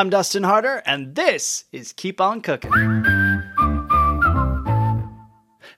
I'm Dustin Harder, and this is Keep On Cooking.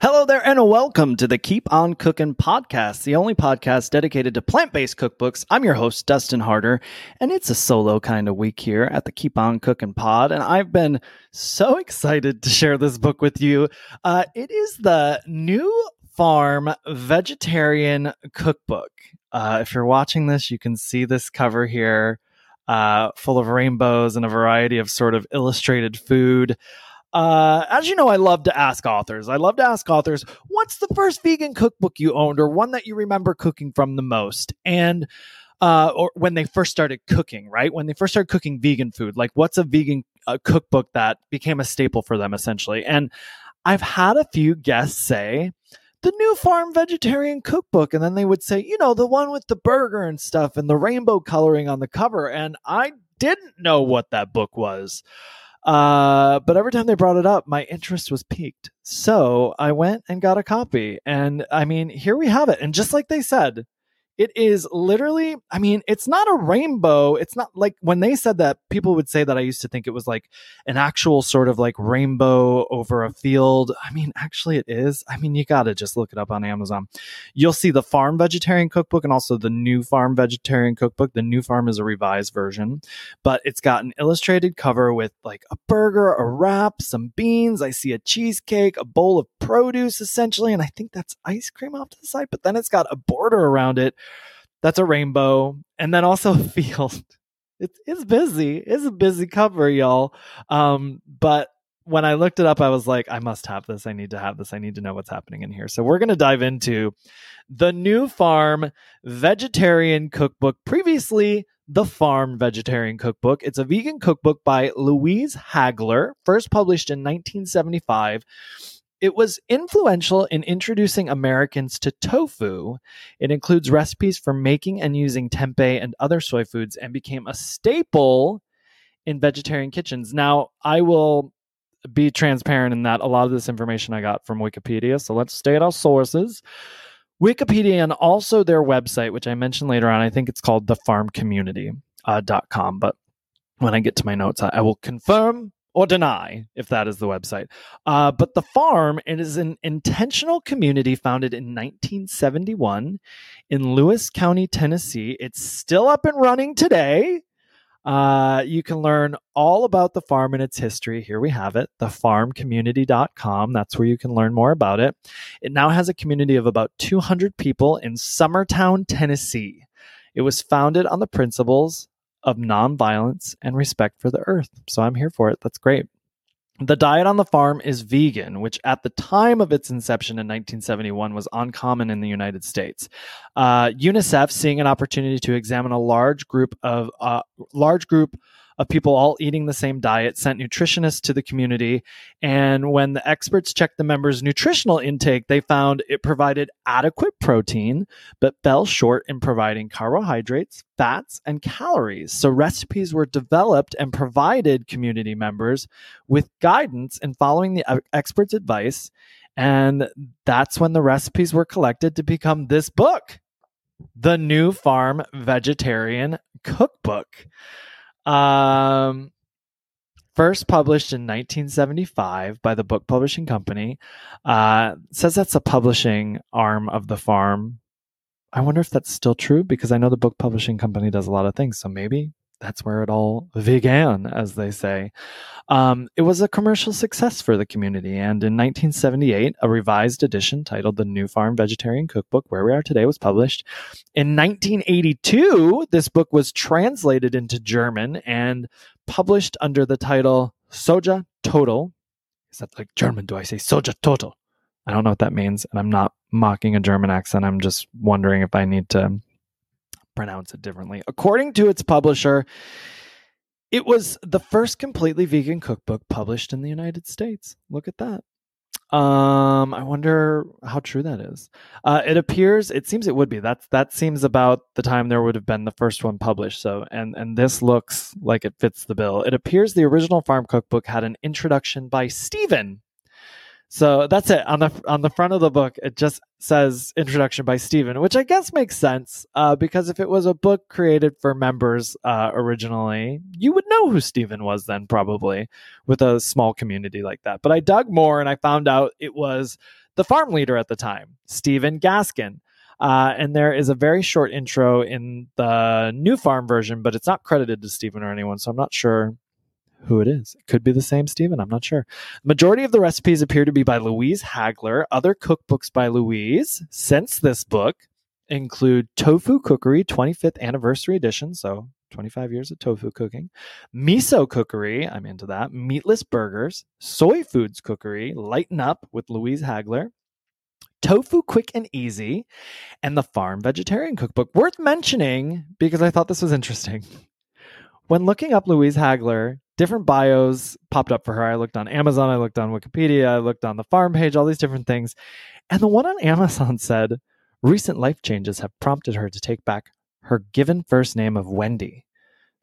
Hello there, and welcome to the Keep On Cooking podcast, the only podcast dedicated to plant based cookbooks. I'm your host, Dustin Harder, and it's a solo kind of week here at the Keep On Cooking pod. And I've been so excited to share this book with you. Uh, it is the New Farm Vegetarian Cookbook. Uh, if you're watching this, you can see this cover here uh, full of rainbows and a variety of sort of illustrated food. Uh, as you know, I love to ask authors. I love to ask authors, what's the first vegan cookbook you owned or one that you remember cooking from the most? And uh, or when they first started cooking, right? When they first started cooking vegan food, like what's a vegan uh, cookbook that became a staple for them essentially? And I've had a few guests say, the new farm vegetarian cookbook and then they would say you know the one with the burger and stuff and the rainbow coloring on the cover and i didn't know what that book was. Uh, but every time they brought it up my interest was piqued. So i went and got a copy and i mean here we have it. And just like they said it is literally, I mean, it's not a rainbow. It's not like when they said that, people would say that I used to think it was like an actual sort of like rainbow over a field. I mean, actually, it is. I mean, you got to just look it up on Amazon. You'll see the Farm Vegetarian Cookbook and also the New Farm Vegetarian Cookbook. The New Farm is a revised version, but it's got an illustrated cover with like a burger, a wrap, some beans. I see a cheesecake, a bowl of produce essentially, and I think that's ice cream off to the side, but then it's got a border around it that's a rainbow, and then also a field. It's it's busy. It's a busy cover, y'all. Um, but when I looked it up, I was like, I must have this. I need to have this. I need to know what's happening in here. So we're going to dive into the new farm vegetarian cookbook. Previously, the Farm Vegetarian Cookbook. It's a vegan cookbook by Louise Hagler, first published in 1975. It was influential in introducing Americans to tofu. It includes recipes for making and using tempeh and other soy foods and became a staple in vegetarian kitchens. Now, I will be transparent in that a lot of this information I got from Wikipedia. So let's stay at our sources. Wikipedia and also their website, which I mentioned later on, I think it's called thefarmcommunity.com. Uh, but when I get to my notes, I, I will confirm or deny if that is the website. Uh, but the farm it is an intentional community founded in 1971 in Lewis County, Tennessee. It's still up and running today. Uh, you can learn all about the farm and its history. Here we have it, thefarmcommunity.com. That's where you can learn more about it. It now has a community of about 200 people in Summertown, Tennessee. It was founded on the principles of nonviolence and respect for the earth. So I'm here for it. That's great. The diet on the farm is vegan, which at the time of its inception in 1971 was uncommon in the United States. Uh, UNICEF, seeing an opportunity to examine a large group of uh, large group of people all eating the same diet, sent nutritionists to the community. And when the experts checked the members' nutritional intake, they found it provided adequate protein, but fell short in providing carbohydrates, fats, and calories. So recipes were developed and provided community members with guidance in following the uh, experts' advice. And that's when the recipes were collected to become this book, The New Farm Vegetarian Cookbook. Um, first published in 1975 by the Book Publishing Company. Uh, says that's a publishing arm of the farm. I wonder if that's still true because I know the Book Publishing Company does a lot of things. So maybe that's where it all began, as they say. Um, it was a commercial success for the community, and in 1978, a revised edition titled The New Farm Vegetarian Cookbook, where we are today, was published. In 1982, this book was translated into German and published under the title Soja Total. Is that like German? Do I say Soja Total? I don't know what that means, and I'm not mocking a German accent. I'm just wondering if I need to pronounce it differently. According to its publisher, it was the first completely vegan cookbook published in the United States. Look at that. Um, I wonder how true that is. Uh, it appears, it seems it would be. That's that seems about the time there would have been the first one published. So, and and this looks like it fits the bill. It appears the original farm cookbook had an introduction by Stephen So that's it on the on the front of the book. It just says introduction by Stephen, which I guess makes sense uh, because if it was a book created for members uh, originally, you would know who Stephen was then probably with a small community like that. But I dug more and I found out it was the farm leader at the time, Stephen Gaskin. Uh, and there is a very short intro in the new farm version, but it's not credited to Stephen or anyone, so I'm not sure who it is. It could be the same Stephen. I'm not sure. Majority of the recipes appear to be by Louise Hagler. Other cookbooks by Louise since this book include Tofu Cookery 25th Anniversary Edition, so 25 years of tofu cooking, Miso Cookery, I'm into that, Meatless Burgers, Soy Foods Cookery, Lighten Up with Louise Hagler, Tofu Quick and Easy, and the Farm Vegetarian Cookbook. Worth mentioning because I thought this was interesting. When looking up Louise Hagler, different bios popped up for her. I looked on Amazon, I looked on Wikipedia, I looked on the farm page, all these different things. And the one on Amazon said recent life changes have prompted her to take back her given first name of Wendy.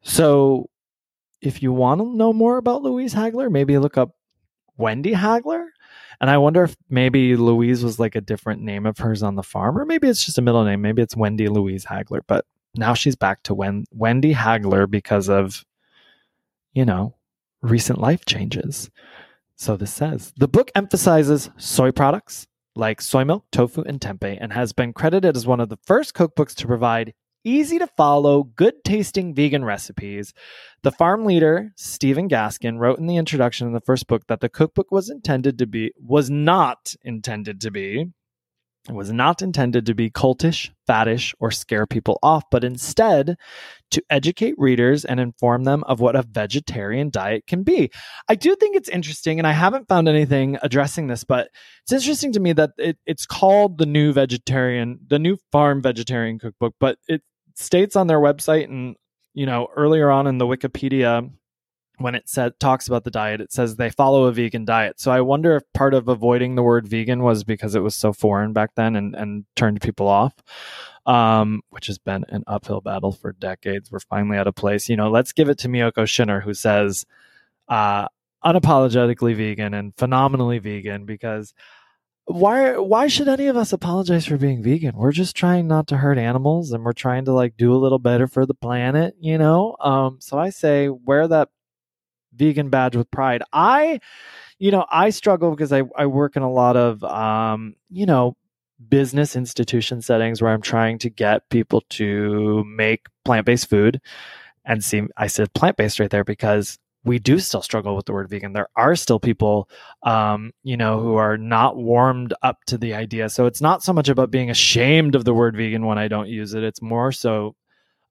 So if you want to know more about Louise Hagler, maybe look up Wendy Hagler. And I wonder if maybe Louise was like a different name of hers on the farm, or maybe it's just a middle name. Maybe it's Wendy Louise Hagler. But now she's back to Wen- Wendy Hagler because of you know, recent life changes. So this says the book emphasizes soy products like soy milk, tofu, and tempeh, and has been credited as one of the first cookbooks to provide easy to follow, good tasting vegan recipes. The farm leader, Stephen Gaskin, wrote in the introduction of the first book that the cookbook was intended to be was not intended to be it was not intended to be cultish, faddish, or scare people off, but instead to educate readers and inform them of what a vegetarian diet can be. I do think it's interesting, and I haven't found anything addressing this, but it's interesting to me that it, it's called the new vegetarian, the new farm vegetarian cookbook, but it states on their website and you know earlier on in the Wikipedia when it said talks about the diet, it says they follow a vegan diet. So I wonder if part of avoiding the word vegan was because it was so foreign back then and, and turned people off. Um, which has been an uphill battle for decades. We're finally at a place, you know, let's give it to Miyoko Schinner, who says, uh, unapologetically vegan and phenomenally vegan because why why should any of us apologize for being vegan we're just trying not to hurt animals and we're trying to like do a little better for the planet you know um so i say wear that vegan badge with pride. I, you know, I struggle because I, I work in a lot of, um, you know, business institution settings where I'm trying to get people to make plant based food. And see, I said plant based right there because we do still struggle with the word vegan. There are still people, um, you know, who are not warmed up to the idea. So it's not so much about being ashamed of the word vegan when I don't use it. It's more so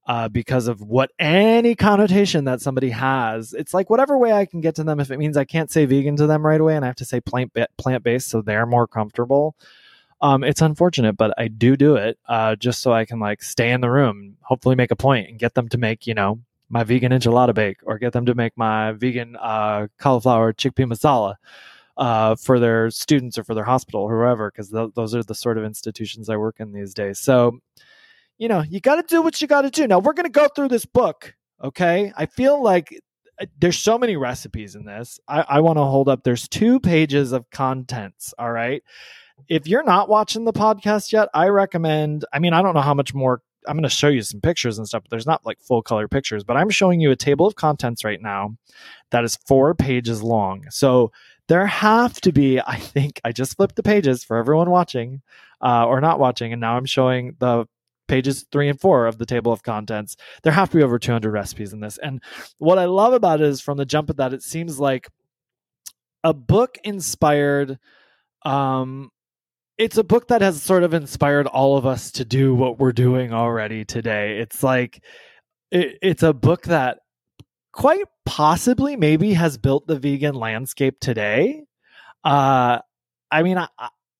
uh, because of what any connotation that somebody has. It's like whatever way I can get to them. If it means I can't say vegan to them right away and I have to say plant plant based, so they're more comfortable. Um, it's unfortunate, but I do do it uh, just so I can like stay in the room, hopefully make a point and get them to make you know my vegan enchilada bake or get them to make my vegan uh, cauliflower chickpea masala. Uh, for their students or for their hospital or whoever, because th- those are the sort of institutions I work in these days. So, you know, you got to do what you got to do. Now, we're going to go through this book, okay? I feel like uh, there's so many recipes in this. I, I want to hold up, there's two pages of contents, all right? If you're not watching the podcast yet, I recommend, I mean, I don't know how much more I'm going to show you some pictures and stuff, but there's not like full color pictures, but I'm showing you a table of contents right now that is four pages long. So there have to be, I think, I just flipped the pages for everyone watching uh, or not watching, and now I'm showing the pages three and four of the table of contents. There have to be over 200 recipes in this. And what I love about it is from the jump of that, it seems like a book inspired. Um, it's a book that has sort of inspired all of us to do what we're doing already today. It's like it, it's a book that quite possibly maybe has built the vegan landscape today. Uh, I mean, I,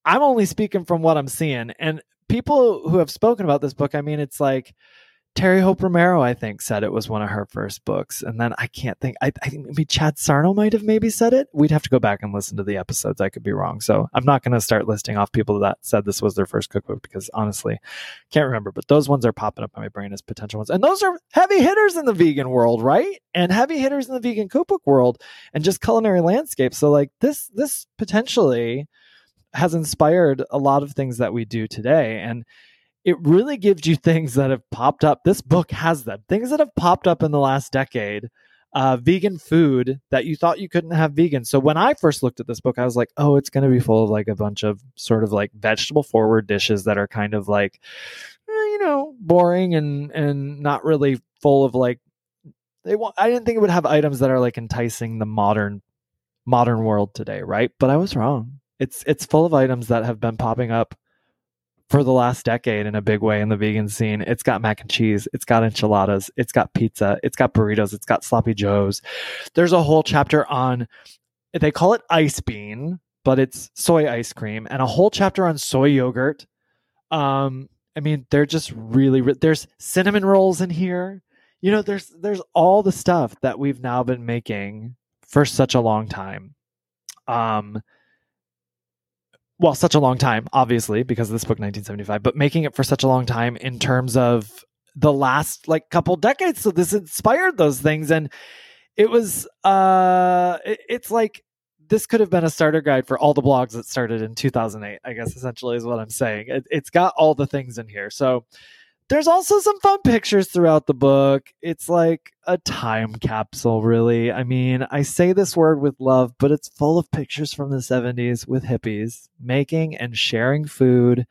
I'm only speaking from what I'm seeing, and people who have spoken about this book, I mean, it's like Terry Hope Romero, I think, said it was one of her first books. And then I can't think, I, I think maybe Chad Sarno might have maybe said it. We'd have to go back and listen to the episodes. I could be wrong. So I'm not going to start listing off people that said this was their first cookbook because honestly, can't remember. But those ones are popping up in my brain as potential ones. And those are heavy hitters in the vegan world, right? And heavy hitters in the vegan cookbook world and just culinary landscape. So like this, this potentially has inspired a lot of things that we do today. And it really gives you things that have popped up. This book has them. Things that have popped up in the last decade. Uh, vegan food that you thought you couldn't have vegan. So when I first looked at this book, I was like, oh, it's going to be full of like a bunch of sort of like vegetable forward dishes that are kind of like, eh, you know, boring and and not really full of like they want. I didn't think it would have items that are like enticing the modern modern world today, right? But I was wrong. It's it's full of items that have been popping up for the last decade in a big way in the vegan scene. It's got mac and cheese, it's got enchiladas, it's got pizza, it's got burritos, it's got sloppy joes. There's a whole chapter on they call it ice bean, but it's soy ice cream and a whole chapter on soy yogurt. Um I mean, they're just really there's cinnamon rolls in here. You know, there's there's all the stuff that we've now been making for such a long time. Um well, such a long time, obviously, because of this book, 1975, but making it for such a long time in terms of the last like couple decades. So this inspired those things. And it was, uh, it, it's like this could have been a starter guide for all the blogs that started in 2008, I guess, essentially, is what I'm saying. It, it's got all the things in here. So, there's also some fun pictures throughout the book. It's like a time capsule, really. I mean, I say this word with love, but it's full of pictures from the 70s with hippies making and sharing food.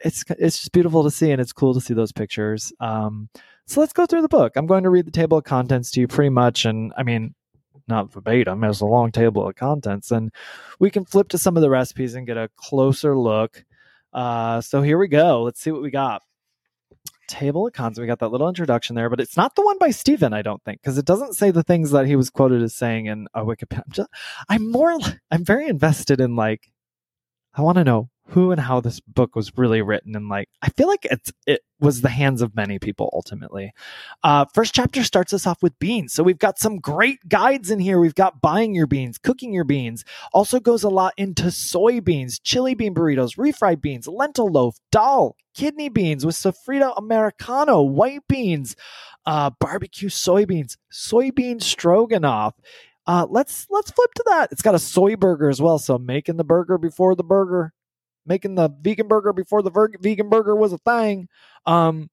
It's it's just beautiful to see, and it's cool to see those pictures. Um, so let's go through the book. I'm going to read the table of contents to you pretty much, and I mean, not verbatim. It's a long table of contents, and we can flip to some of the recipes and get a closer look. Uh, so here we go. Let's see what we got table of contents. We got that little introduction there, but it's not the one by Stephen, I don't think, because it doesn't say the things that he was quoted as saying in a Wikipedia. I'm, just, I'm more, I'm very invested in like, I want to know who and how this book was really written and like i feel like it's it was the hands of many people ultimately. Uh first chapter starts us off with beans. So we've got some great guides in here. We've got buying your beans cooking your beans. Also goes a lot into soybeans chili bean burritos refried beans lentil loaf dal kidney beans with sofrito americano white beans uh barbecue soybeans soybean stroganoff. Uh, let's let's flip to that. It's got a soy burger as well, so making the burger before the burger making the vegan burger before the ver- vegan burger was a thing. Um,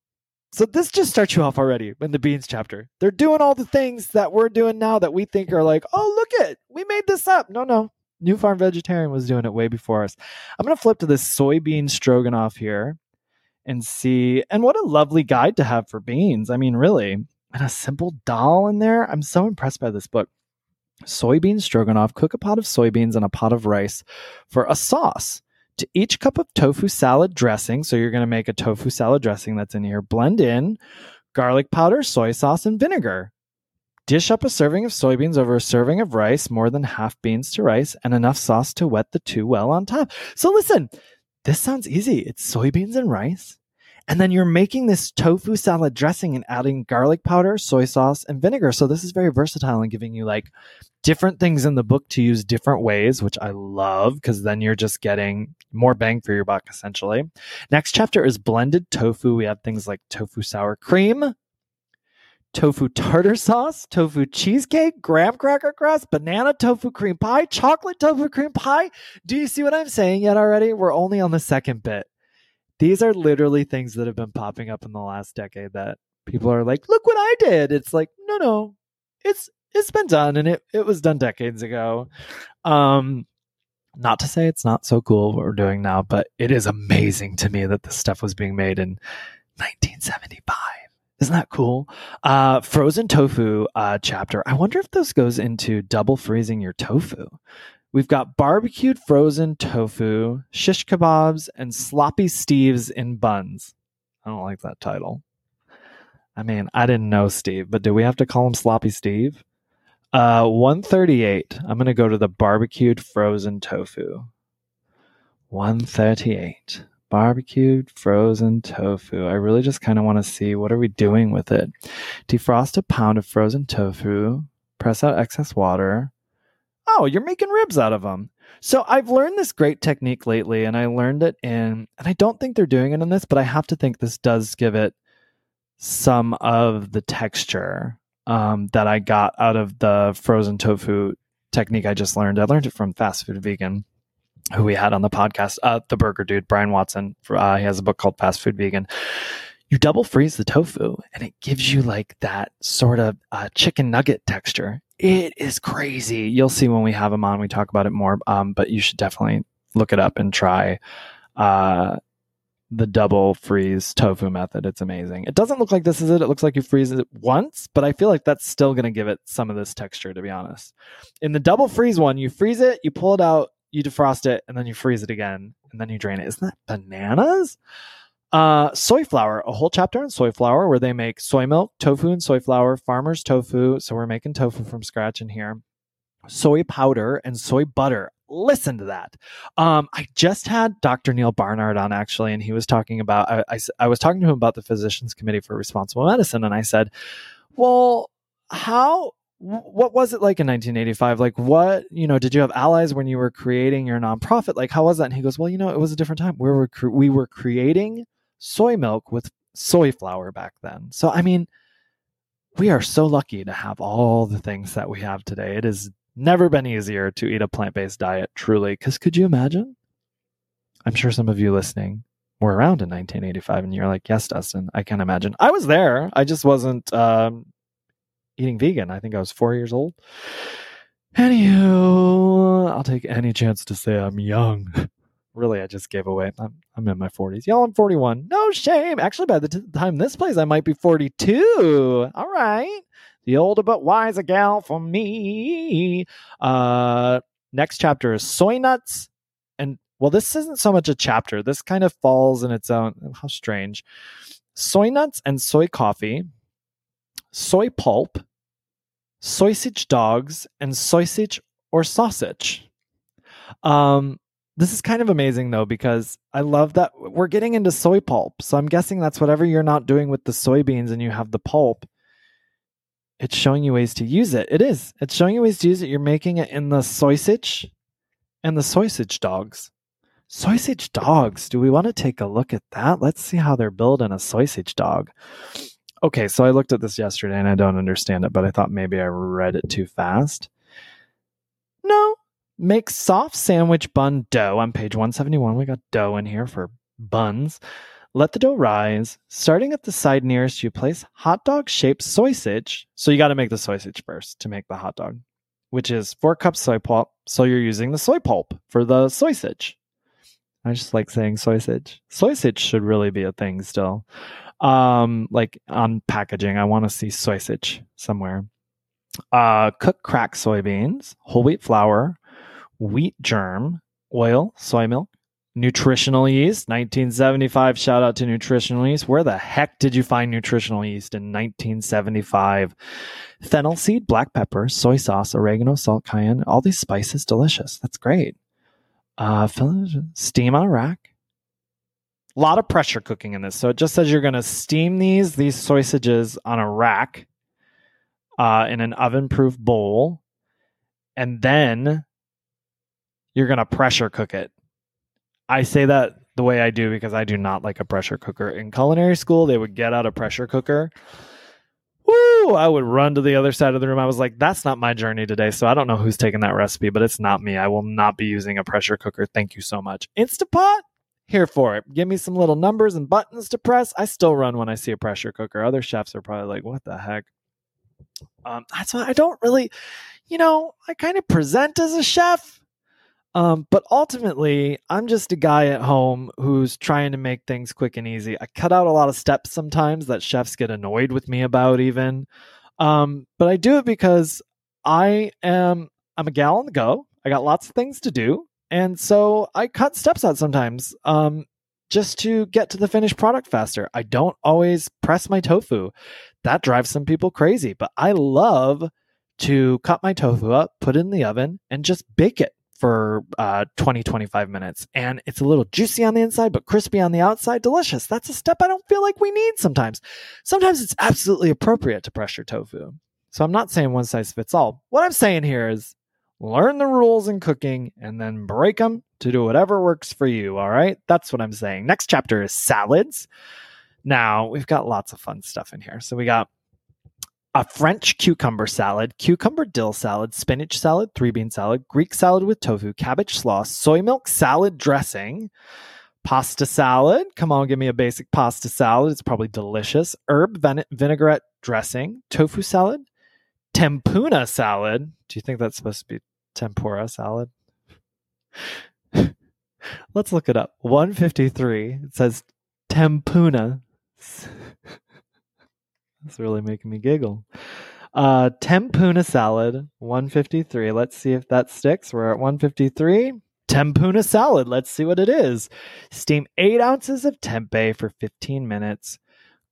so this just starts you off already in the beans chapter. They're doing all the things that we're doing now that we think are like, oh, look it, we made this up. No, no. New Farm Vegetarian was doing it way before us. I'm to flip to this soybean stroganoff here and see. And what a lovely guide to have for beans. I mean, really, and a simple dal in there. I'm so impressed by this book. Soybean stroganoff, cook a pot of soybeans and a pot of rice for a sauce. To each cup of tofu salad dressing, so you're going to make a tofu salad dressing that's in here, blend in garlic powder, soy sauce, and vinegar. Dish up a serving of soybeans over a serving of rice, more than half beans to rice, and enough sauce to wet the two well on top. So listen, this sounds easy. It's soybeans and rice. And then you're making this tofu salad dressing and adding garlic powder, soy sauce, and vinegar. So this is very versatile and giving you like different things in the book to use different ways, which I love because then you're just getting more bang for your buck, essentially. Next chapter is blended tofu. We have things like tofu sour cream, tofu tartar sauce, tofu cheesecake, graham cracker crust, banana tofu cream pie, chocolate tofu cream pie. Do you see what I'm saying yet already? We're only on the second bit. These are literally things that have been popping up in the last decade that people are like, look what I did. It's like, no, no, it's it's been done and it, it was done decades ago. Um, not to say it's not so cool what we're doing now, but it is amazing to me that this stuff was being made in 1975. Isn't that cool? Uh, frozen tofu uh, chapter. I wonder if this goes into double freezing your tofu. We've got barbecued frozen tofu, shish kebabs, and sloppy steves in buns. I don't like that title. I mean, I didn't know Steve, but do we have to call him Sloppy Steve? Uh, 138. I'm going to go to the barbecued frozen tofu. 138. barbecued frozen tofu. I really just kind of want to see what are we doing with it. Defrost a pound of frozen tofu, press out excess water. Oh, you're making ribs out of them. So I've learned this great technique lately, and I learned it in, and I don't think they're doing it in this, but I have to think this does give it some of the texture um, that I got out of the frozen tofu technique I just learned. I learned it from Fast Food Vegan, who we had on the podcast, uh, the burger dude, Brian Watson. Uh, he has a book called Fast Food Vegan. You double freeze the tofu, and it gives you like that sort of uh, chicken nugget texture. It is crazy. You'll see when we have him on, we talk about it more. Um, but you should definitely look it up and try uh, the double freeze tofu method. It's amazing. It doesn't look like this is it. It looks like you freeze it once, but I feel like that's still going to give it some of this texture, to be honest. In the double freeze one, you freeze it, you pull it out, you defrost it, and then you freeze it again, and then you drain it. Isn't that bananas? Uh, soy flour, a whole chapter on soy flour where they make soy milk, tofu, and soy flour, farmer's tofu. So we're making tofu from scratch in here. Soy powder and soy butter listen to that. Um, I just had Dr. Neal Barnard on actually, and he was talking about, I, I, I was talking to him about the Physicians Committee for Responsible Medicine, and I said, well, how what was it like in 1985 like what you know did you have allies when you were creating your nonprofit like how was that and he goes well you know it was a different time we were cre- we were creating soy milk with soy flour back then so i mean we are so lucky to have all the things that we have today It has never been easier to eat a plant based diet, truly. Because could you imagine? I'm sure some of you listening were around in 1985 and you're like, yes, Dustin, I can imagine. I was there. I just wasn't um, eating vegan. I think I was four years old. Anywho, I'll take any chance to say I'm young. really, I just gave away. I'm, I'm in my 40s. Y'all, I'm 41. No shame. Actually, by the t- time this plays, I might be 42. All right the older but wiser gal for me. Uh, next chapter is soy nuts. And well, this isn't so much a chapter. This kind of falls in its own. How strange. Soy nuts and soy coffee, soy pulp, sausage dogs, and sausage or sausage. Um, this is kind of amazing though because I love that we're getting into soy pulp. So I'm guessing that's whatever you're not doing with the soybeans and you have the pulp it's showing you ways to use it. It is. It's showing you ways to use it. You're making it in the sausage and the sausage dogs. Sausage dogs. Do we want to take a look at that? Let's see how they're building a sausage dog. Okay, so I looked at this yesterday and I don't understand it, but I thought maybe I read it too fast. No. Make soft sandwich bun dough on page 171. We got dough in here for buns. Let the dough rise. Starting at the side nearest you, place hot dog shaped sausage. So you got to make the sausage first to make the hot dog, which is four cups soy pulp. So you're using the soy pulp for the sausage. I just like saying sausage. Sausage should really be a thing still. Um, like on packaging, I want to see sausage somewhere. Uh, cook cracked soybeans, whole wheat flour, wheat germ, oil, soy milk, Nutritional yeast, 1975. Shout out to nutritional yeast. Where the heck did you find nutritional yeast in 1975? Fennel seed, black pepper, soy sauce, oregano, salt, cayenne, all these spices, delicious. That's great. Uh, steam on a rack. A lot of pressure cooking in this. So it just says you're going to steam these these sausages on a rack uh, in an oven proof bowl, and then you're going to pressure cook it I say that the way I do because I do not like a pressure cooker. In culinary school, they would get out a pressure cooker. Woo! I would run to the other side of the room. I was like, that's not my journey today. So I don't know who's taking that recipe, but it's not me. I will not be using a pressure cooker. Thank you so much. Instapot? Here for it. Give me some little numbers and buttons to press. I still run when I see a pressure cooker. Other chefs are probably like, what the heck? Um, that's why I don't really, you know, I kind of present as a chef um, but ultimately, I'm just a guy at home who's trying to make things quick and easy. I cut out a lot of steps sometimes that chefs get annoyed with me about, even. Um, but I do it because I am I'm a gal on the go. I got lots of things to do, and so I cut steps out sometimes. Um, just to get to the finished product faster. I don't always press my tofu. That drives some people crazy, but I love to cut my tofu up, put it in the oven, and just bake it for uh, 20, 25 minutes. And it's a little juicy on the inside, but crispy on the outside. Delicious. That's a step I don't feel like we need sometimes. Sometimes it's absolutely appropriate to pressure tofu. So I'm not saying one size fits all. What I'm saying here is learn the rules in cooking and then break them to do whatever works for you. All right. That's what I'm saying. Next chapter is salads. Now we've got lots of fun stuff in here. So we got a French cucumber salad, cucumber dill salad, spinach salad, three bean salad, Greek salad with tofu, cabbage sauce, soy milk salad dressing, pasta salad. Come on, give me a basic pasta salad. It's probably delicious. Herb vin- vinaigrette dressing, tofu salad, tempura salad. Do you think that's supposed to be tempura salad? Let's look it up. 153. It says tempura that's really making me giggle. Uh, salad, 153. Let's see if that sticks. We're at 153. Tempura salad. Let's see what it is. Steam eight ounces of tempeh for 15 minutes.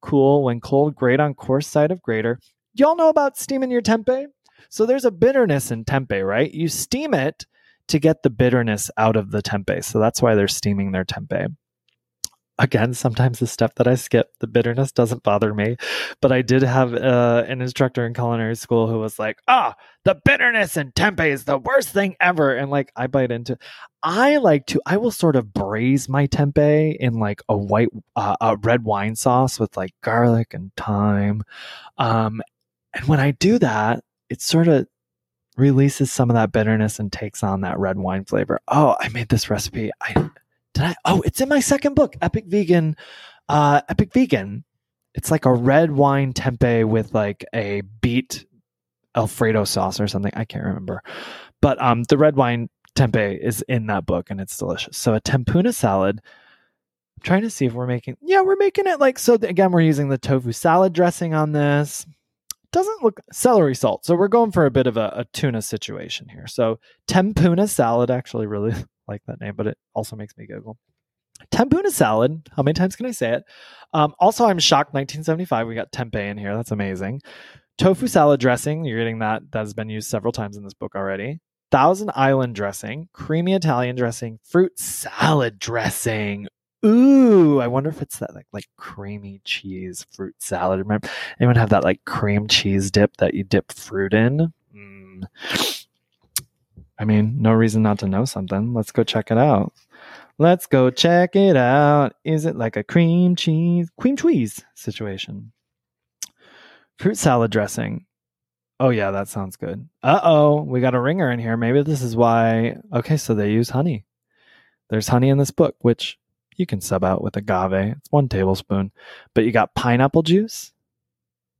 Cool. When cold, grate on coarse side of grater. Y'all know about steaming your tempeh? So there's a bitterness in tempeh, right? You steam it to get the bitterness out of the tempeh. So that's why they're steaming their tempeh again, sometimes the stuff that I skip, the bitterness doesn't bother me. But I did have uh, an instructor in culinary school who was like, ah, oh, the bitterness in tempeh is the worst thing ever. And like, I bite into I like to, I will sort of braise my tempeh in like a white, uh, a red wine sauce with like garlic and thyme. Um, and when I do that, it sort of releases some of that bitterness and takes on that red wine flavor. Oh, I made this recipe. I did I? Oh, it's in my second book, Epic Vegan. Uh, Epic Vegan. It's like a red wine tempeh with like a beet Alfredo sauce or something. I can't remember, but um, the red wine tempeh is in that book and it's delicious. So a tempura salad. I'm trying to see if we're making. Yeah, we're making it like so. Again, we're using the tofu salad dressing on this. Doesn't look celery salt. So we're going for a bit of a, a tuna situation here. So tempura salad actually really like that name, but it also makes me giggle. Tempura salad. How many times can I say it? Um, also, I'm shocked. 1975. We got tempeh in here. That's amazing. Tofu salad dressing. You're getting that. That has been used several times in this book already. Thousand Island dressing, creamy Italian dressing, fruit salad dressing. Ooh, I wonder if it's that like like creamy cheese fruit salad. Remember, anyone have that like cream cheese dip that you dip fruit in? Mm. I mean, no reason not to know something. Let's go check it out. Let's go check it out. Is it like a cream cheese, cream cheese situation? Fruit salad dressing. Oh, yeah, that sounds good. Uh oh, we got a ringer in here. Maybe this is why. Okay, so they use honey. There's honey in this book, which you can sub out with agave. It's one tablespoon. But you got pineapple juice,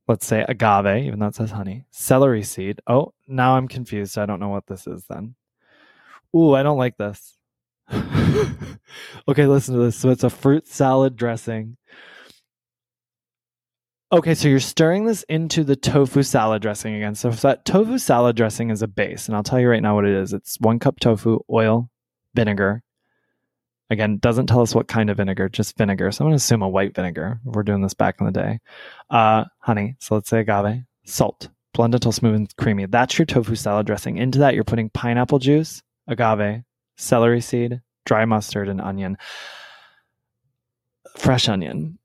let's say agave, even though it says honey, celery seed. Oh, now I'm confused. I don't know what this is then. Ooh, I don't like this. okay, listen to this. So it's a fruit salad dressing. Okay, so you're stirring this into the tofu salad dressing again. So that tofu salad dressing is a base, and I'll tell you right now what it is. It's one cup tofu, oil, vinegar, Again, doesn't tell us what kind of vinegar, just vinegar. So I'm going to assume a white vinegar. We're doing this back in the day. Uh, honey, so let's say agave, salt, blend until smooth and creamy. That's your tofu salad dressing. Into that, you're putting pineapple juice, agave, celery seed, dry mustard, and onion. Fresh onion.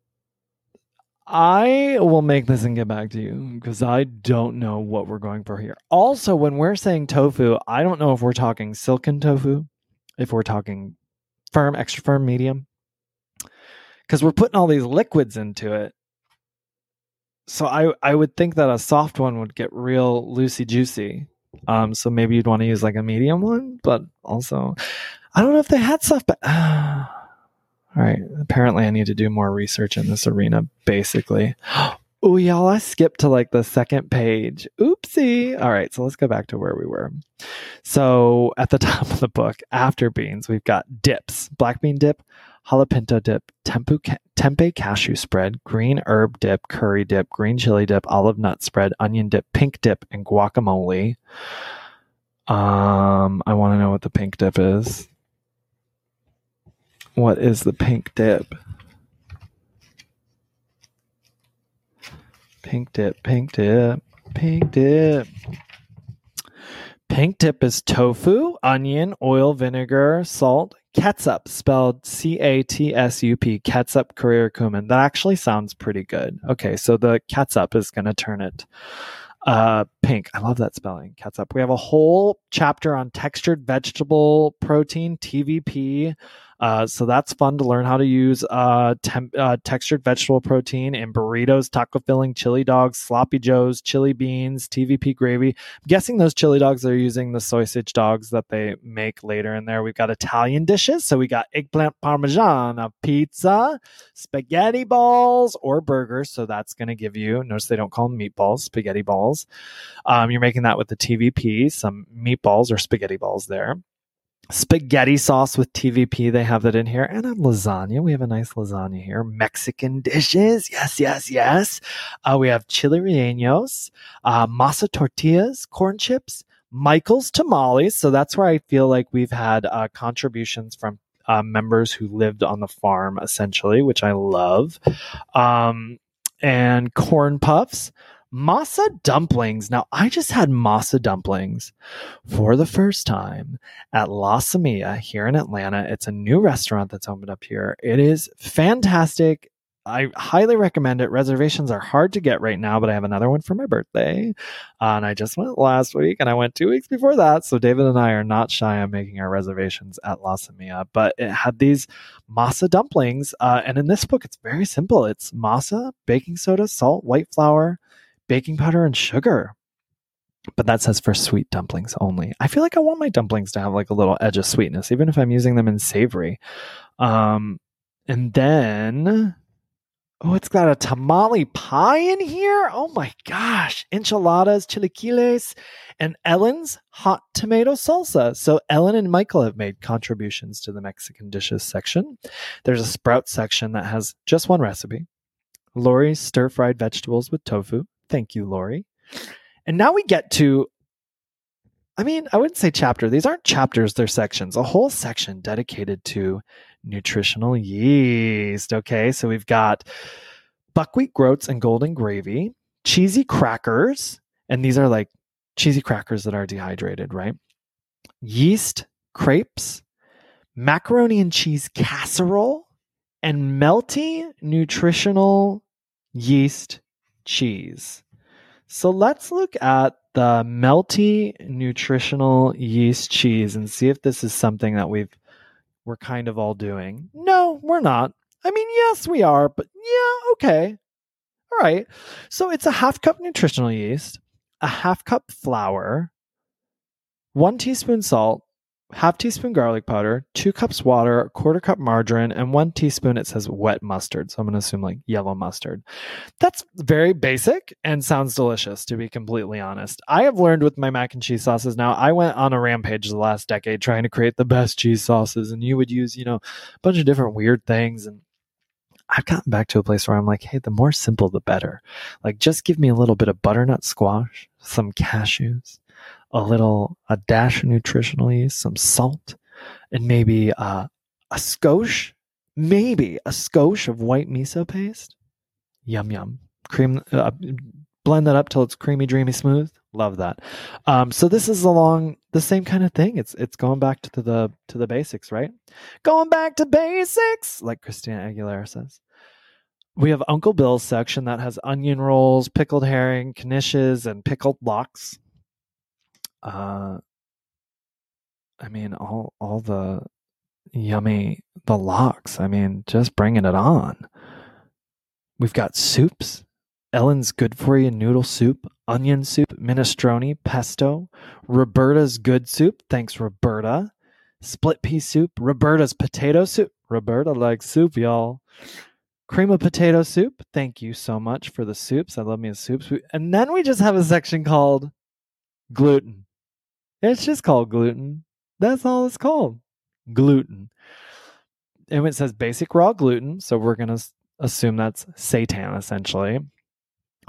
I will make this and get back to you because I don't know what we're going for here. Also, when we're saying tofu, I don't know if we're talking silken tofu, if we're talking firm, extra firm, medium. Because we're putting all these liquids into it. So I I would think that a soft one would get real loosey juicy. Um, so maybe you'd want to use like a medium one, but also I don't know if they had stuff, but all right. Apparently I need to do more research in this arena, basically. Oh, y'all, I skipped to like the second page. Oopsie. All right, so let's go back to where we were. So at the top of the book, after beans, we've got dips black bean dip, jalapeno dip, tempu, tempeh cashew spread, green herb dip, curry dip, green chili dip, olive nut spread, onion dip, pink dip, and guacamole. Um, I want to know what the pink dip is. What is the pink dip? Pink dip, pink dip, pink dip. Pink dip is tofu, onion, oil, vinegar, salt, catsup, spelled C A T S U P, catsup currycumin. That actually sounds pretty good. Okay, so the catsup is going to turn it uh, pink. I love that spelling, catsup. We have a whole chapter on textured vegetable protein, TVP. Uh, so that's fun to learn how to use uh, uh, textured vegetable protein in burritos, taco filling, chili dogs, sloppy joes, chili beans, TVP gravy. I'm guessing those chili dogs are using the sausage dogs that they make later in there. We've got Italian dishes. So we got eggplant parmesan, a pizza, spaghetti balls, or burgers. So that's going to give you, notice they don't call them meatballs, spaghetti balls. Um, you're making that with the TVP, some meatballs or spaghetti balls there spaghetti sauce with TVP. They have that in here. And a lasagna. We have a nice lasagna here. Mexican dishes. Yes, yes, yes. Uh, we have chili rellenos, uh, masa tortillas, corn chips, Michael's tamales. So that's where I feel like we've had uh, contributions from uh, members who lived on the farm, essentially, which I love. Um, and corn puffs masa dumplings. Now, I just had masa dumplings for the first time at La Samia here in Atlanta. It's a new restaurant that's opened up here. It is fantastic. I highly recommend it. Reservations are hard to get right now, but I have another one for my birthday. Uh, and I just went last week and I went two weeks before that. So David and I are not shy on making our reservations at La Samia. But it had these masa dumplings. Uh, and in this book, it's very simple it's masa, baking soda, salt, white flour, baking powder and sugar. But that says for sweet dumplings only. I feel like I want my dumplings to have like a little edge of sweetness, even if I'm using them in savory. Um, and then, oh, it's got a tamale pie in here. Oh my gosh. Enchiladas, chilaquiles, and Ellen's hot tomato salsa. So Ellen and Michael have made contributions to the Mexican dishes section. There's a sprout section that has just one recipe. Lori's stir fried vegetables with tofu. Thank you, Lori. And now we get to, I mean, I wouldn't say chapter. These aren't chapters, they're sections. A whole section dedicated to nutritional yeast. Okay, so we've got buckwheat groats and golden gravy, cheesy crackers, and these are like cheesy crackers that are dehydrated, right? Yeast crepes, macaroni and cheese casserole, and melty nutritional yeast cheese. So let's look at the melty nutritional yeast cheese and see if this is something that we've we're kind of all doing. No, we're not. I mean, yes, we are, but yeah, okay. All right. So it's a half cup nutritional yeast, a half cup flour, one teaspoon salt, half teaspoon garlic powder, two cups water, quarter cup margarine, and one teaspoon, it says wet mustard. So I'm going to assume like yellow mustard. That's very basic and sounds delicious, to be completely honest. I have learned with my mac and cheese sauces now, I went on a rampage the last decade trying to create the best cheese sauces, and you would use, you know, a bunch of different weird things. And I've gotten back to a place where I'm like, hey, the more simple, the better. Like, just give me a little bit of butternut squash, some cashews, a little a dash of nutritional yeast, some salt, and maybe uh, a skosh, maybe a skosh of white miso paste. Yum yum. Cream, uh, blend that up till it's creamy, dreamy, smooth. Love that. Um, so this is along the same kind of thing. It's it's going back to the to the basics, right? Going back to basics, like Christina Aguilera says. We have Uncle Bill's section that has onion rolls, pickled herring, knishes, and pickled lox uh I mean all all the yummy the lox. I mean, just bringing it on. We've got soups. Ellen's good for you noodle soup, onion soup, minestrone, pesto, Roberta's good soup. Thanks, Roberta. Split pea soup, Roberta's potato soup. Roberta likes soup, y'all. Cream of potato soup. Thank you so much for the soups. I love me a soups. And then we just have a section called gluten. It's just called gluten. That's all it's called. Gluten. And it says basic raw gluten. So we're going to assume that's seitan essentially.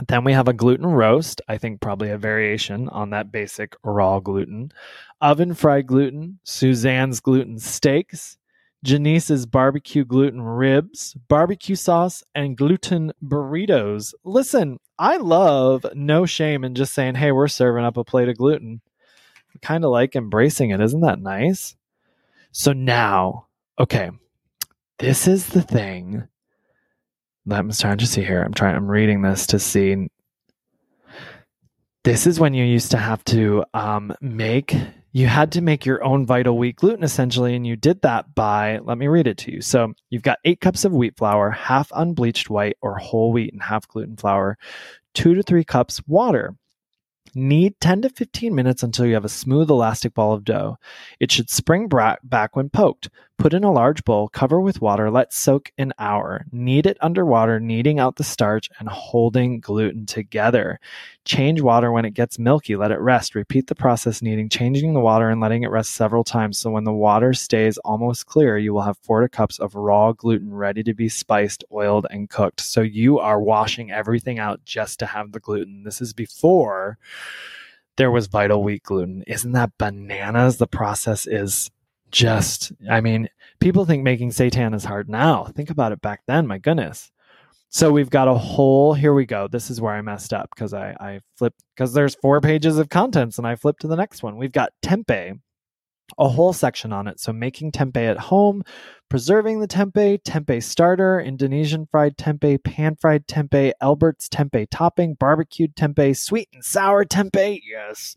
Then we have a gluten roast. I think probably a variation on that basic raw gluten. Oven fried gluten, Suzanne's gluten steaks, Janice's barbecue gluten ribs, barbecue sauce, and gluten burritos. Listen, I love no shame in just saying, hey, we're serving up a plate of gluten kind of like embracing it. Isn't that nice? So now, okay, this is the thing that I'm trying to see here. I'm trying, I'm reading this to see. This is when you used to have to um, make you had to make your own vital wheat gluten essentially and you did that by let me read it to you so you've got eight cups of wheat flour half unbleached white or whole wheat and half gluten flour two to three cups water Knead 10 to 15 minutes until you have a smooth elastic ball of dough. It should spring back when poked. Put in a large bowl, cover with water, let soak an hour. Knead it underwater, kneading out the starch and holding gluten together. Change water when it gets milky, let it rest. Repeat the process kneading, changing the water and letting it rest several times. So when the water stays almost clear, you will have four to cups of raw gluten ready to be spiced, oiled, and cooked. So you are washing everything out just to have the gluten. This is before there was vital wheat gluten. Isn't that bananas? The process is just, I mean, people think making seitan is hard now. Think about it back then. My goodness. So we've got a whole, here we go. This is where I messed up because I, I flipped, because there's four pages of contents and I flipped to the next one. We've got tempeh, a whole section on it. So making tempeh at home, preserving the tempeh, tempeh starter, Indonesian fried tempeh, pan fried tempeh, Albert's tempeh topping, barbecued tempeh, sweet and sour tempeh, yes,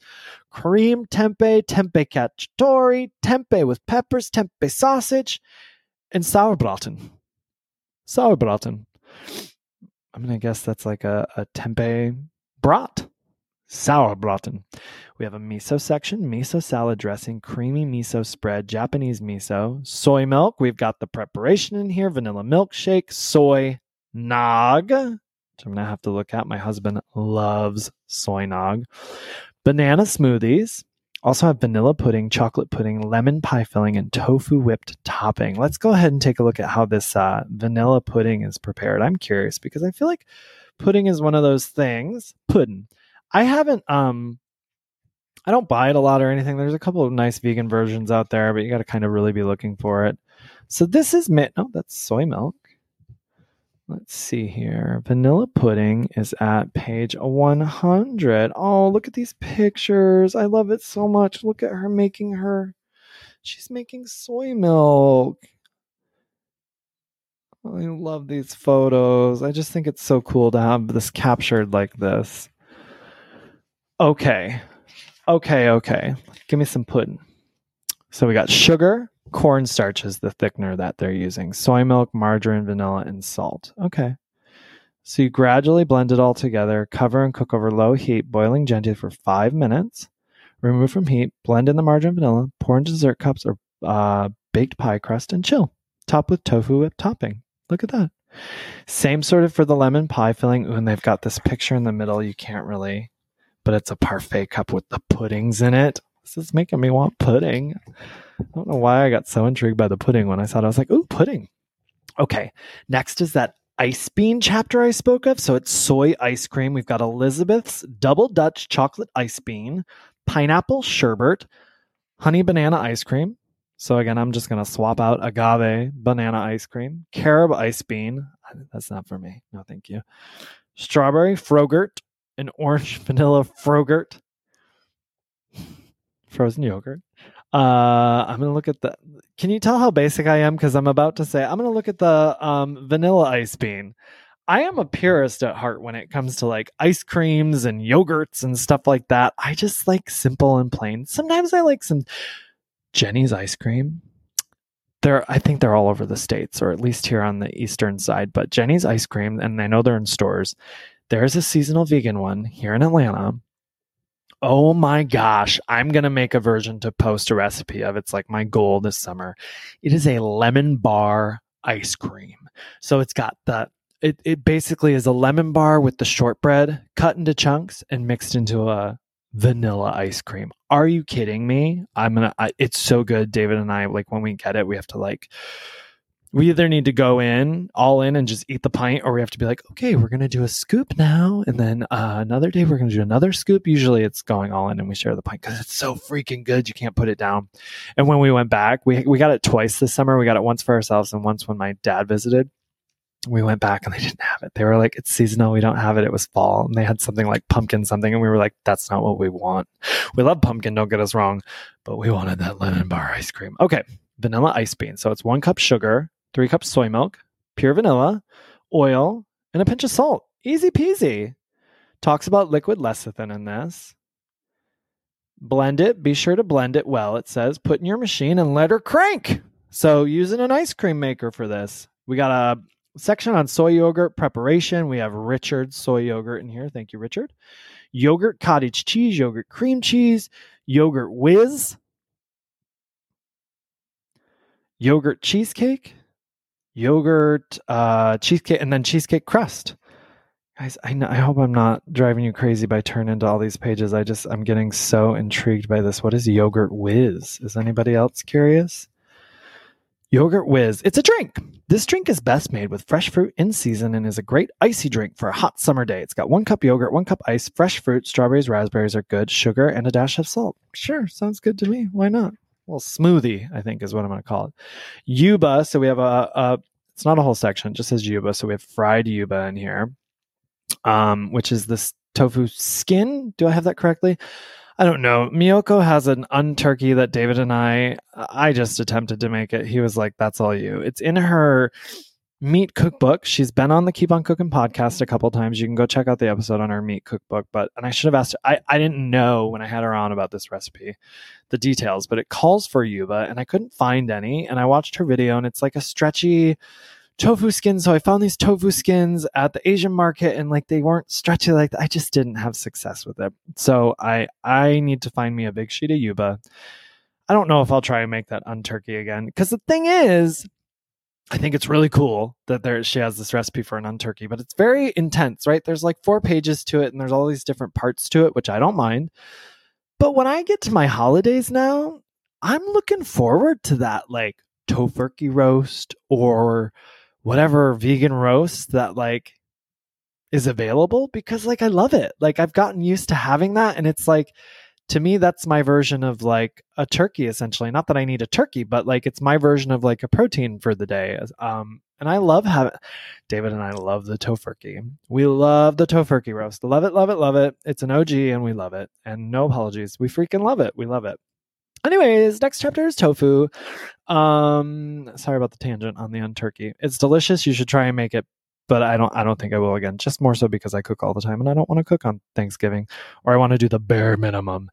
cream tempeh, tempeh cacciatore, tempeh with peppers, tempeh sausage, and sauerbraten. Sauerbraten. I'm gonna guess that's like a, a tempeh brat. Sauerbraten. We have a miso section, miso salad dressing, creamy miso spread, Japanese miso, soy milk. We've got the preparation in here vanilla milkshake, soy nog, which I'm going to have to look at. My husband loves soy nog. Banana smoothies. Also have vanilla pudding, chocolate pudding, lemon pie filling, and tofu whipped topping. Let's go ahead and take a look at how this uh, vanilla pudding is prepared. I'm curious because I feel like pudding is one of those things. Pudding I haven't um I don't buy it a lot or anything. There's a couple of nice vegan versions out there, but you got to kind of really be looking for it. So this is mint. Oh, that's soy milk. Let's see here. Vanilla pudding is at page 100. Oh, look at these pictures. I love it so much. Look at her making her. She's making soy milk. I love these photos. I just think it's so cool to have this captured like this. Okay. Okay, okay. Give me some pudding. So we got sugar, cornstarch is the thickener that they're using, soy milk, margarine, vanilla, and salt. Okay. So you gradually blend it all together, cover and cook over low heat, boiling gently for five minutes. Remove from heat, blend in the margarine vanilla, pour in dessert cups or uh, baked pie crust, and chill. Top with tofu whipped topping. Look at that. Same sort of for the lemon pie filling. Ooh, and they've got this picture in the middle. You can't really but it's a parfait cup with the puddings in it. This is making me want pudding. I don't know why I got so intrigued by the pudding when I saw it. I was like, ooh, pudding. Okay. Next is that ice bean chapter I spoke of. So it's soy ice cream. We've got Elizabeth's double Dutch chocolate ice bean, pineapple sherbet, honey banana ice cream. So again, I'm just going to swap out agave banana ice cream, carob ice bean. That's not for me. No, thank you. Strawberry frogurt, an orange vanilla frogurt, frozen yogurt. Uh, I'm gonna look at the. Can you tell how basic I am? Because I'm about to say I'm gonna look at the um, vanilla ice bean. I am a purist at heart when it comes to like ice creams and yogurts and stuff like that. I just like simple and plain. Sometimes I like some Jeni's ice cream. They're, I think they're all over the states, or at least here on the eastern side. But Jeni's ice cream, and I know they're in stores. There's a seasonal vegan one here in Atlanta. Oh my gosh, I'm going to make a version to post a recipe of. It's like my goal this summer. It is a lemon bar ice cream. So it's got the it, it basically is a lemon bar with the shortbread cut into chunks and mixed into a vanilla ice cream. Are you kidding me? I'm gonna. It's so good. David and I like when we get it, we have to like we either need to go in all in and just eat the pint or we have to be like okay we're going to do a scoop now and then uh, another day we're going to do another scoop usually it's going all in and we share the pint because it's so freaking good you can't put it down and when we went back we, we got it twice this summer we got it once for ourselves and once when my dad visited we went back and they didn't have it. They were like, it's seasonal. We don't have it. It was fall. And they had something like pumpkin something. And we were like, that's not what we want. We love pumpkin. Don't get us wrong. But we wanted that lemon bar ice cream. Okay. Vanilla ice bean. So it's one cup sugar, three cups soy milk, pure vanilla, oil, and a pinch of salt. Easy peasy. Talks about liquid lecithin in this. Blend it. Be sure to blend it well. It says put in your machine and let her crank. So using an ice cream maker for this. We got a section on soy yogurt preparation. We have Richard's soy yogurt in here. Thank you, Richard. Yogurt cottage cheese, yogurt cream cheese, yogurt whiz, yogurt cheesecake, yogurt uh, cheesecake, and then cheesecake crust. Guys, I, know, I hope I'm not driving you crazy by turning into all these pages. I just I'm getting so intrigued by this. What is yogurt whiz? Is anybody else curious? Yogurt Whiz. It's a drink. This drink is best made with fresh fruit in season and is a great icy drink for a hot summer day. It's got one cup yogurt, one cup ice, fresh fruit, strawberries, raspberries are good, sugar, and a dash of salt. Sure, sounds good to me. Why not? Well, smoothie, I think, is what I'm going to call it. Yuba. So we have a, a, it's not a whole section, just says Yuba. So we have fried Yuba in here, um, which is this tofu skin. Do I have that correctly? I don't know. Miyoko has an unturkey that David and I I just attempted to make it. He was like, "That's all you." It's in her meat cookbook. She's been on the Keep on Cooking podcast a couple times. You can go check out the episode on her meat cookbook. But and I should have asked. Her, I I didn't know when I had her on about this recipe, the details. But it calls for yuba, and I couldn't find any. And I watched her video, and it's like a stretchy tofu skins. So I found these tofu skins at the Asian market and like they weren't stretchy like. I just didn't have success with it. So I I need to find me a big sheet of yuba. I don't know if I'll try and make that unturkey again. Because the thing is, I think it's really cool that there she has this recipe for an unturkey, but it's very intense, right? There's like four pages to it and there's all these different parts to it, which I don't mind. But when I get to my holidays now, I'm looking forward to that like Tofurky roast or whatever vegan roast that like is available because like I love it. Like I've gotten used to having that and it's like to me that's my version of like a turkey essentially. Not that I need a turkey, but like it's my version of like a protein for the day. Um and I love having David and I love the Tofurky. We love the Tofurky roast. Love it, love it, love it. It's an OG and we love it. And no apologies. We freaking love it. We love it. Anyways, next chapter is tofu. Um, sorry about the tangent on the unturkey. It's delicious. You should try and make it, but I don't. I don't think I will again. Just more so because I cook all the time, and I don't want to cook on Thanksgiving, or I want to do the bare minimum.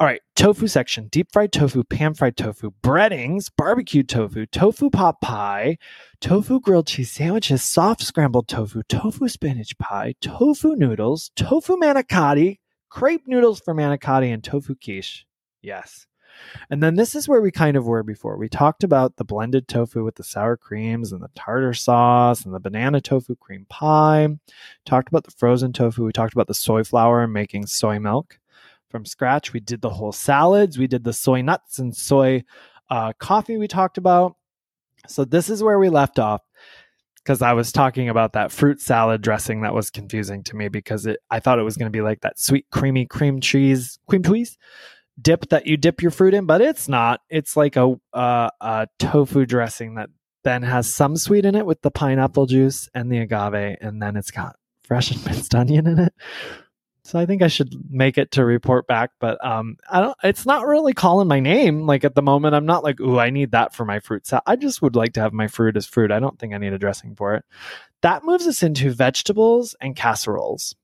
All right, tofu section: deep fried tofu, pan fried tofu, breadings, barbecue tofu, tofu pot pie, tofu grilled cheese sandwiches, soft scrambled tofu, tofu spinach pie, tofu noodles, tofu manicotti, crepe noodles for manicotti, and tofu quiche. Yes. And then this is where we kind of were before. We talked about the blended tofu with the sour creams and the tartar sauce and the banana tofu cream pie. Talked about the frozen tofu. We talked about the soy flour and making soy milk from scratch. We did the whole salads. We did the soy nuts and soy uh, coffee we talked about. So this is where we left off because I was talking about that fruit salad dressing that was confusing to me because it I thought it was going to be like that sweet creamy cream cheese cream cheese dip that you dip your fruit in, but it's not. It's like a, uh, a tofu dressing that then has some sweet in it with the pineapple juice and the agave, and then it's got fresh and minced onion in it. So I think I should make it to report back, but um, I don't. It's not really calling my name. Like at the moment, I'm not like, ooh, I need that for my fruit salad. I just would like to have my fruit as fruit. I don't think I need a dressing for it. That moves us into vegetables and casseroles.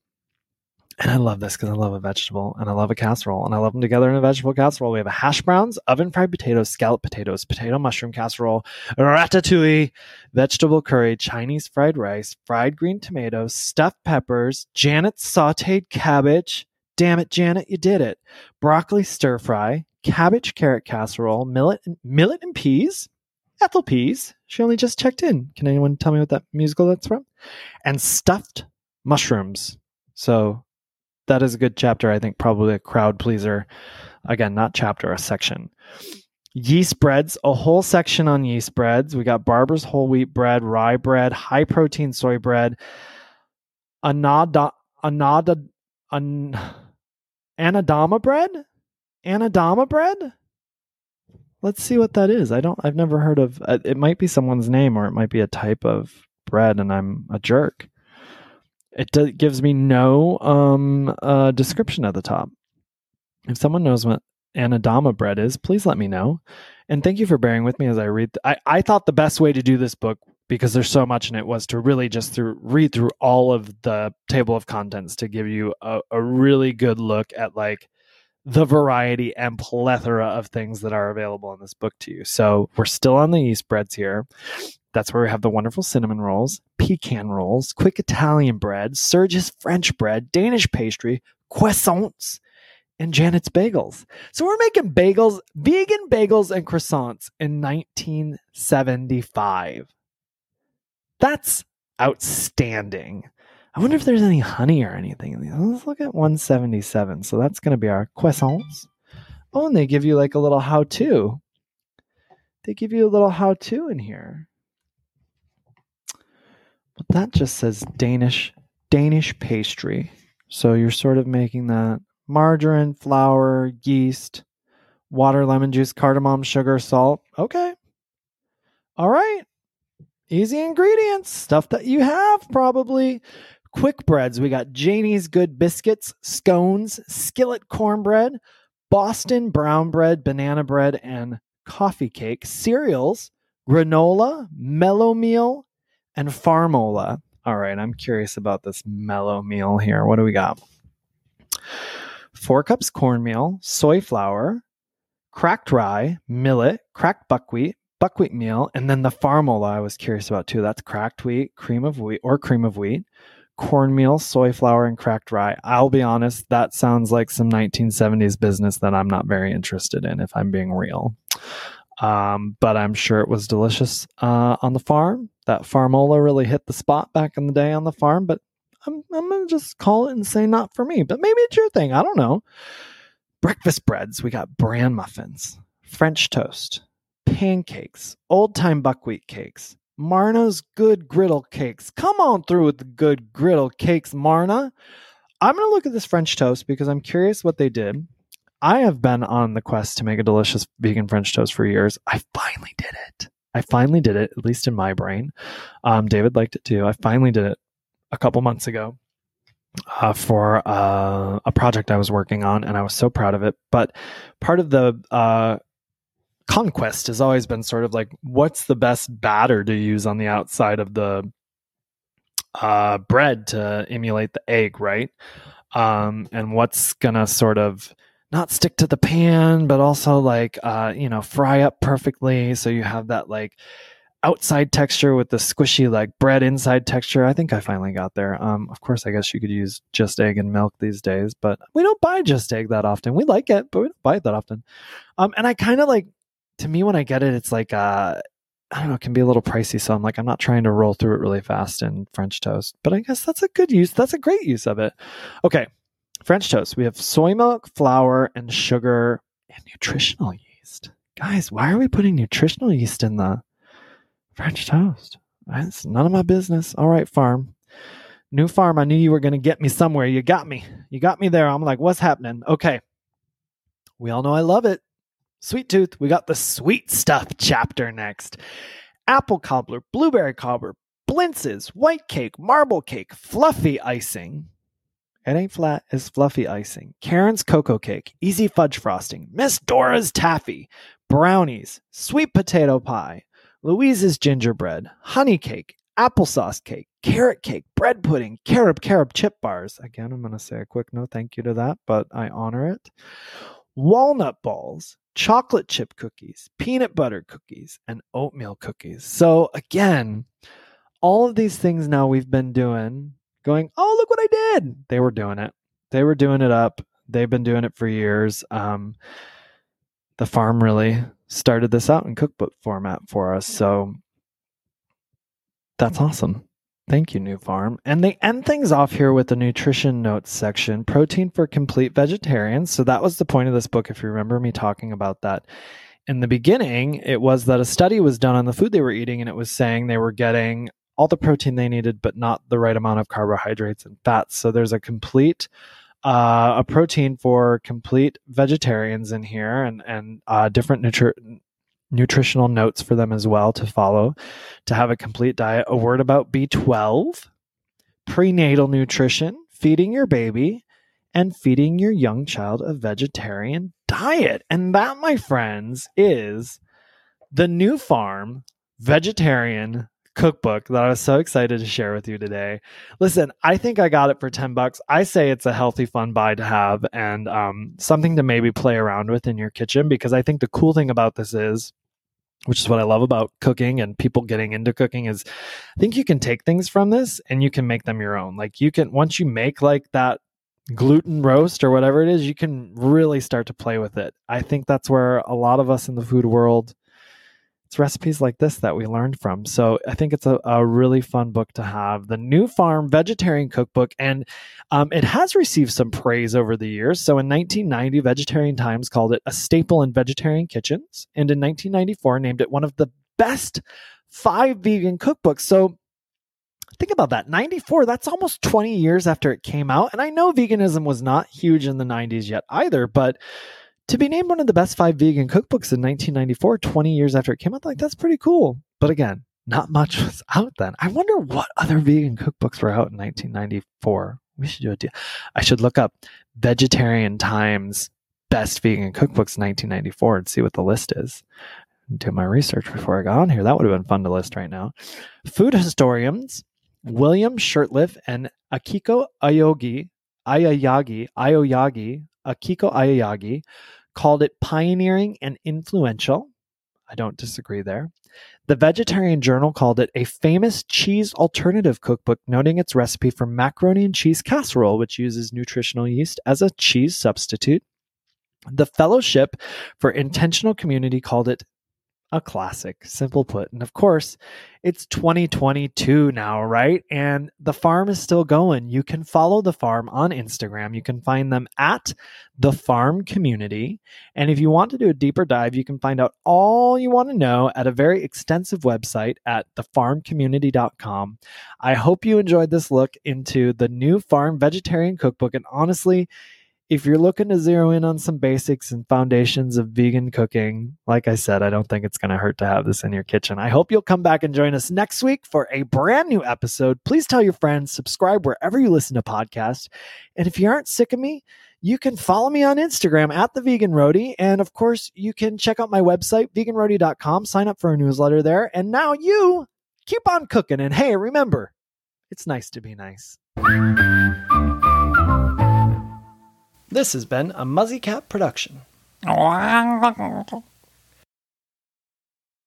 And I love this because I love a vegetable and I love a casserole and I love them together in a vegetable casserole. We have a hash browns, oven fried potatoes, scallop potatoes, potato mushroom casserole, ratatouille, vegetable curry, Chinese fried rice, fried green tomatoes, stuffed peppers, Janet's sauteed cabbage. Damn it, Janet, you did it. Broccoli stir fry, cabbage carrot casserole, millet and, millet and peas, Ethel peas. She only just checked in. Can anyone tell me what that musical that's from? And stuffed mushrooms. So that is a good chapter. I think probably a crowd pleaser. Again, not chapter, a section. Yeast breads, a whole section on yeast breads. We got Barber's whole wheat bread, rye bread, high protein soy bread, anada, anada, an, anadama bread, anadama bread. Let's see what that is. I don't. I've never heard of. Uh, it might be someone's name, or it might be a type of bread and I'm a jerk. It do- gives me no um, uh, description at the top. If someone knows what Anadama bread is, please let me know. And thank you for bearing with me as I read. Th- I, I thought the best way to do this book, because there's so much in it, was to really just through, read through all of the table of contents to give you a, a really good look at like the variety and plethora of things that are available in this book to you. So we're still on the yeast breads here. That's where we have the wonderful cinnamon rolls, pecan rolls, quick Italian bread, Serge's French bread, Danish pastry, croissants, and Janet's bagels. So we're making bagels, vegan bagels and croissants in 1975. That's outstanding. I wonder if there's any honey or anything. Let's look at 177. So that's going to be our croissants. Oh, and they give you like a little how to. They give you a little how to in here. But that just says Danish Danish pastry. So you're sort of making that margarine, flour, yeast, water, lemon juice, cardamom, sugar, salt. Okay. All right. Easy ingredients, stuff that you have probably. Quick breads. We got Janie's Good Biscuits, scones, skillet cornbread, Boston brown bread, banana bread, and coffee cake. Cereals, granola, mellow meal, and farmola. All right, I'm curious about this mellow meal here. What do we got? Four cups cornmeal, soy flour, cracked rye, millet, cracked buckwheat, buckwheat meal, and then the farmola I was curious about too. That's cracked wheat, cream of wheat, or cream of wheat, cornmeal, soy flour, and cracked rye. I'll be honest, that sounds like some 1970s business that I'm not very interested in, if I'm being real. Um, but I'm sure it was delicious uh, on the farm. That farmola really hit the spot back in the day on the farm, but I'm, I'm going to just call it and say not for me. But maybe it's your thing. I don't know. Breakfast breads. We got bran muffins, French toast, pancakes, old time buckwheat cakes, Marna's good griddle cakes. Come on through with the good griddle cakes, Marna. I'm going to look at this French toast because I'm curious what they did. I have been on the quest to make a delicious vegan French toast for years. I finally did it. I finally did it, at least in my brain. Um, David liked it too. I finally did it a couple months ago uh, for uh, a project I was working on, and I was so proud of it. But part of the uh, conquest has always been sort of like, what's the best batter to use on the outside of the uh, bread to emulate the egg, right? Um, and what's gonna sort of not stick to the pan, but also like uh, you know fry up perfectly, so you have that like outside texture with the squishy like bread inside texture. I think I finally got there. Um, of course, I guess you could use just egg and milk these days, but we don't buy just egg that often. We like it, but we don't buy it that often. Um, and I kind of like to me when I get it, it's like uh, I don't know, it can be a little pricey. So I'm like, I'm not trying to roll through it really fast in French toast, but I guess that's a good use. That's a great use of it. Okay, French toast. We have soy milk, flour, and sugar, and nutritional yeast. Guys, why are we putting nutritional yeast in the French toast. It's none of my business. All right, farm. New farm. I knew you were going to get me somewhere. You got me. You got me there. I'm like, what's happening? Okay. We all know I love it. Sweet tooth. We got the sweet stuff chapter next. Apple cobbler, blueberry cobbler, blintzes, white cake, marble cake, fluffy icing. It ain't flat, it's fluffy icing. Karen's cocoa cake, easy fudge frosting, Miss Dora's taffy, brownies, sweet potato pie, Louise's gingerbread, honey cake, applesauce cake, carrot cake, bread pudding, carob carob chip bars. Again, I'm going to say a quick no thank you to that, but I honor it. Walnut balls, chocolate chip cookies, peanut butter cookies, and oatmeal cookies. So, again, all of these things now we've been doing, going, oh, look what I did. They were doing it. They were doing it up. They've been doing it for years. Um, the farm really started this out in cookbook format for us. So that's awesome. Thank you, New Farm. And they end things off here with the nutrition notes section protein for complete vegetarians. So that was the point of this book, if you remember me talking about that. In the beginning, it was that a study was done on the food they were eating, and it was saying they were getting all the protein they needed, but not the right amount of carbohydrates and fats. So there's a complete uh, a protein for complete vegetarians in here and and uh, different nutri- nutritional notes for them as well to follow to have a complete diet. A word about B12, prenatal nutrition, feeding your baby, and feeding your young child a vegetarian diet. And that, my friends, is the new farm vegetarian cookbook that I was so excited to share with you today. Listen, I think I got it for 10 bucks. I say it's a healthy, fun buy to have and um, something to maybe play around with in your kitchen because I think the cool thing about this is which is what I love about cooking and people getting into cooking is I think you can take things from this and you can make them your own. Like you can once you make like that gluten roast or whatever it is, you can really start to play with it. I think that's where a lot of us in the food world it's recipes like this that we learned from. So I think it's a, a really fun book to have. The New Farm Vegetarian Cookbook, and um, it has received some praise over the years. So in 1990, Vegetarian Times called it a staple in vegetarian kitchens, and in 1994 named it one of the best five vegan cookbooks. So think about that 94 that's almost 20 years after it came out and i know veganism was not huge in the 90s yet either but to be named one of the best five vegan cookbooks in 1994, 20 years after it came out, like that's pretty cool. But again, not much was out then. I wonder what other vegan cookbooks were out in 1994. We should do a deal. I should look up Vegetarian Times best vegan cookbooks 1994 and see what the list is. Do my research before I got on here. That would have been fun to list right now. Food historians William Shurtleff and Akiko Ayogi, Ayayagi, Aoyagi, Akiko Ayayagi called it pioneering and influential. I don't disagree there. The Vegetarian Journal called it a famous cheese alternative cookbook, noting its recipe for macaroni and cheese casserole, which uses nutritional yeast as a cheese substitute. The Fellowship for Intentional Community called it a classic, simple put. And of course, it's 2022 now, right? And the farm is still going. You can follow the farm on Instagram. You can find them at the farm community. And if you want to do a deeper dive, you can find out all you want to know at a very extensive website at thefarmcommunity.com. I hope you enjoyed this look into the new farm vegetarian cookbook. And honestly, if you're looking to zero in on some basics and foundations of vegan cooking, like I said, I don't think it's going to hurt to have this in your kitchen. I hope you'll come back and join us next week for a brand new episode. Please tell your friends, subscribe wherever you listen to podcasts. And if you aren't sick of me, you can follow me on Instagram at the vegan roadie. And of course, you can check out my website, veganroadie.com, sign up for a newsletter there. And now you keep on cooking. And hey, remember, it's nice to be nice. This has been a Muzzy Cat production.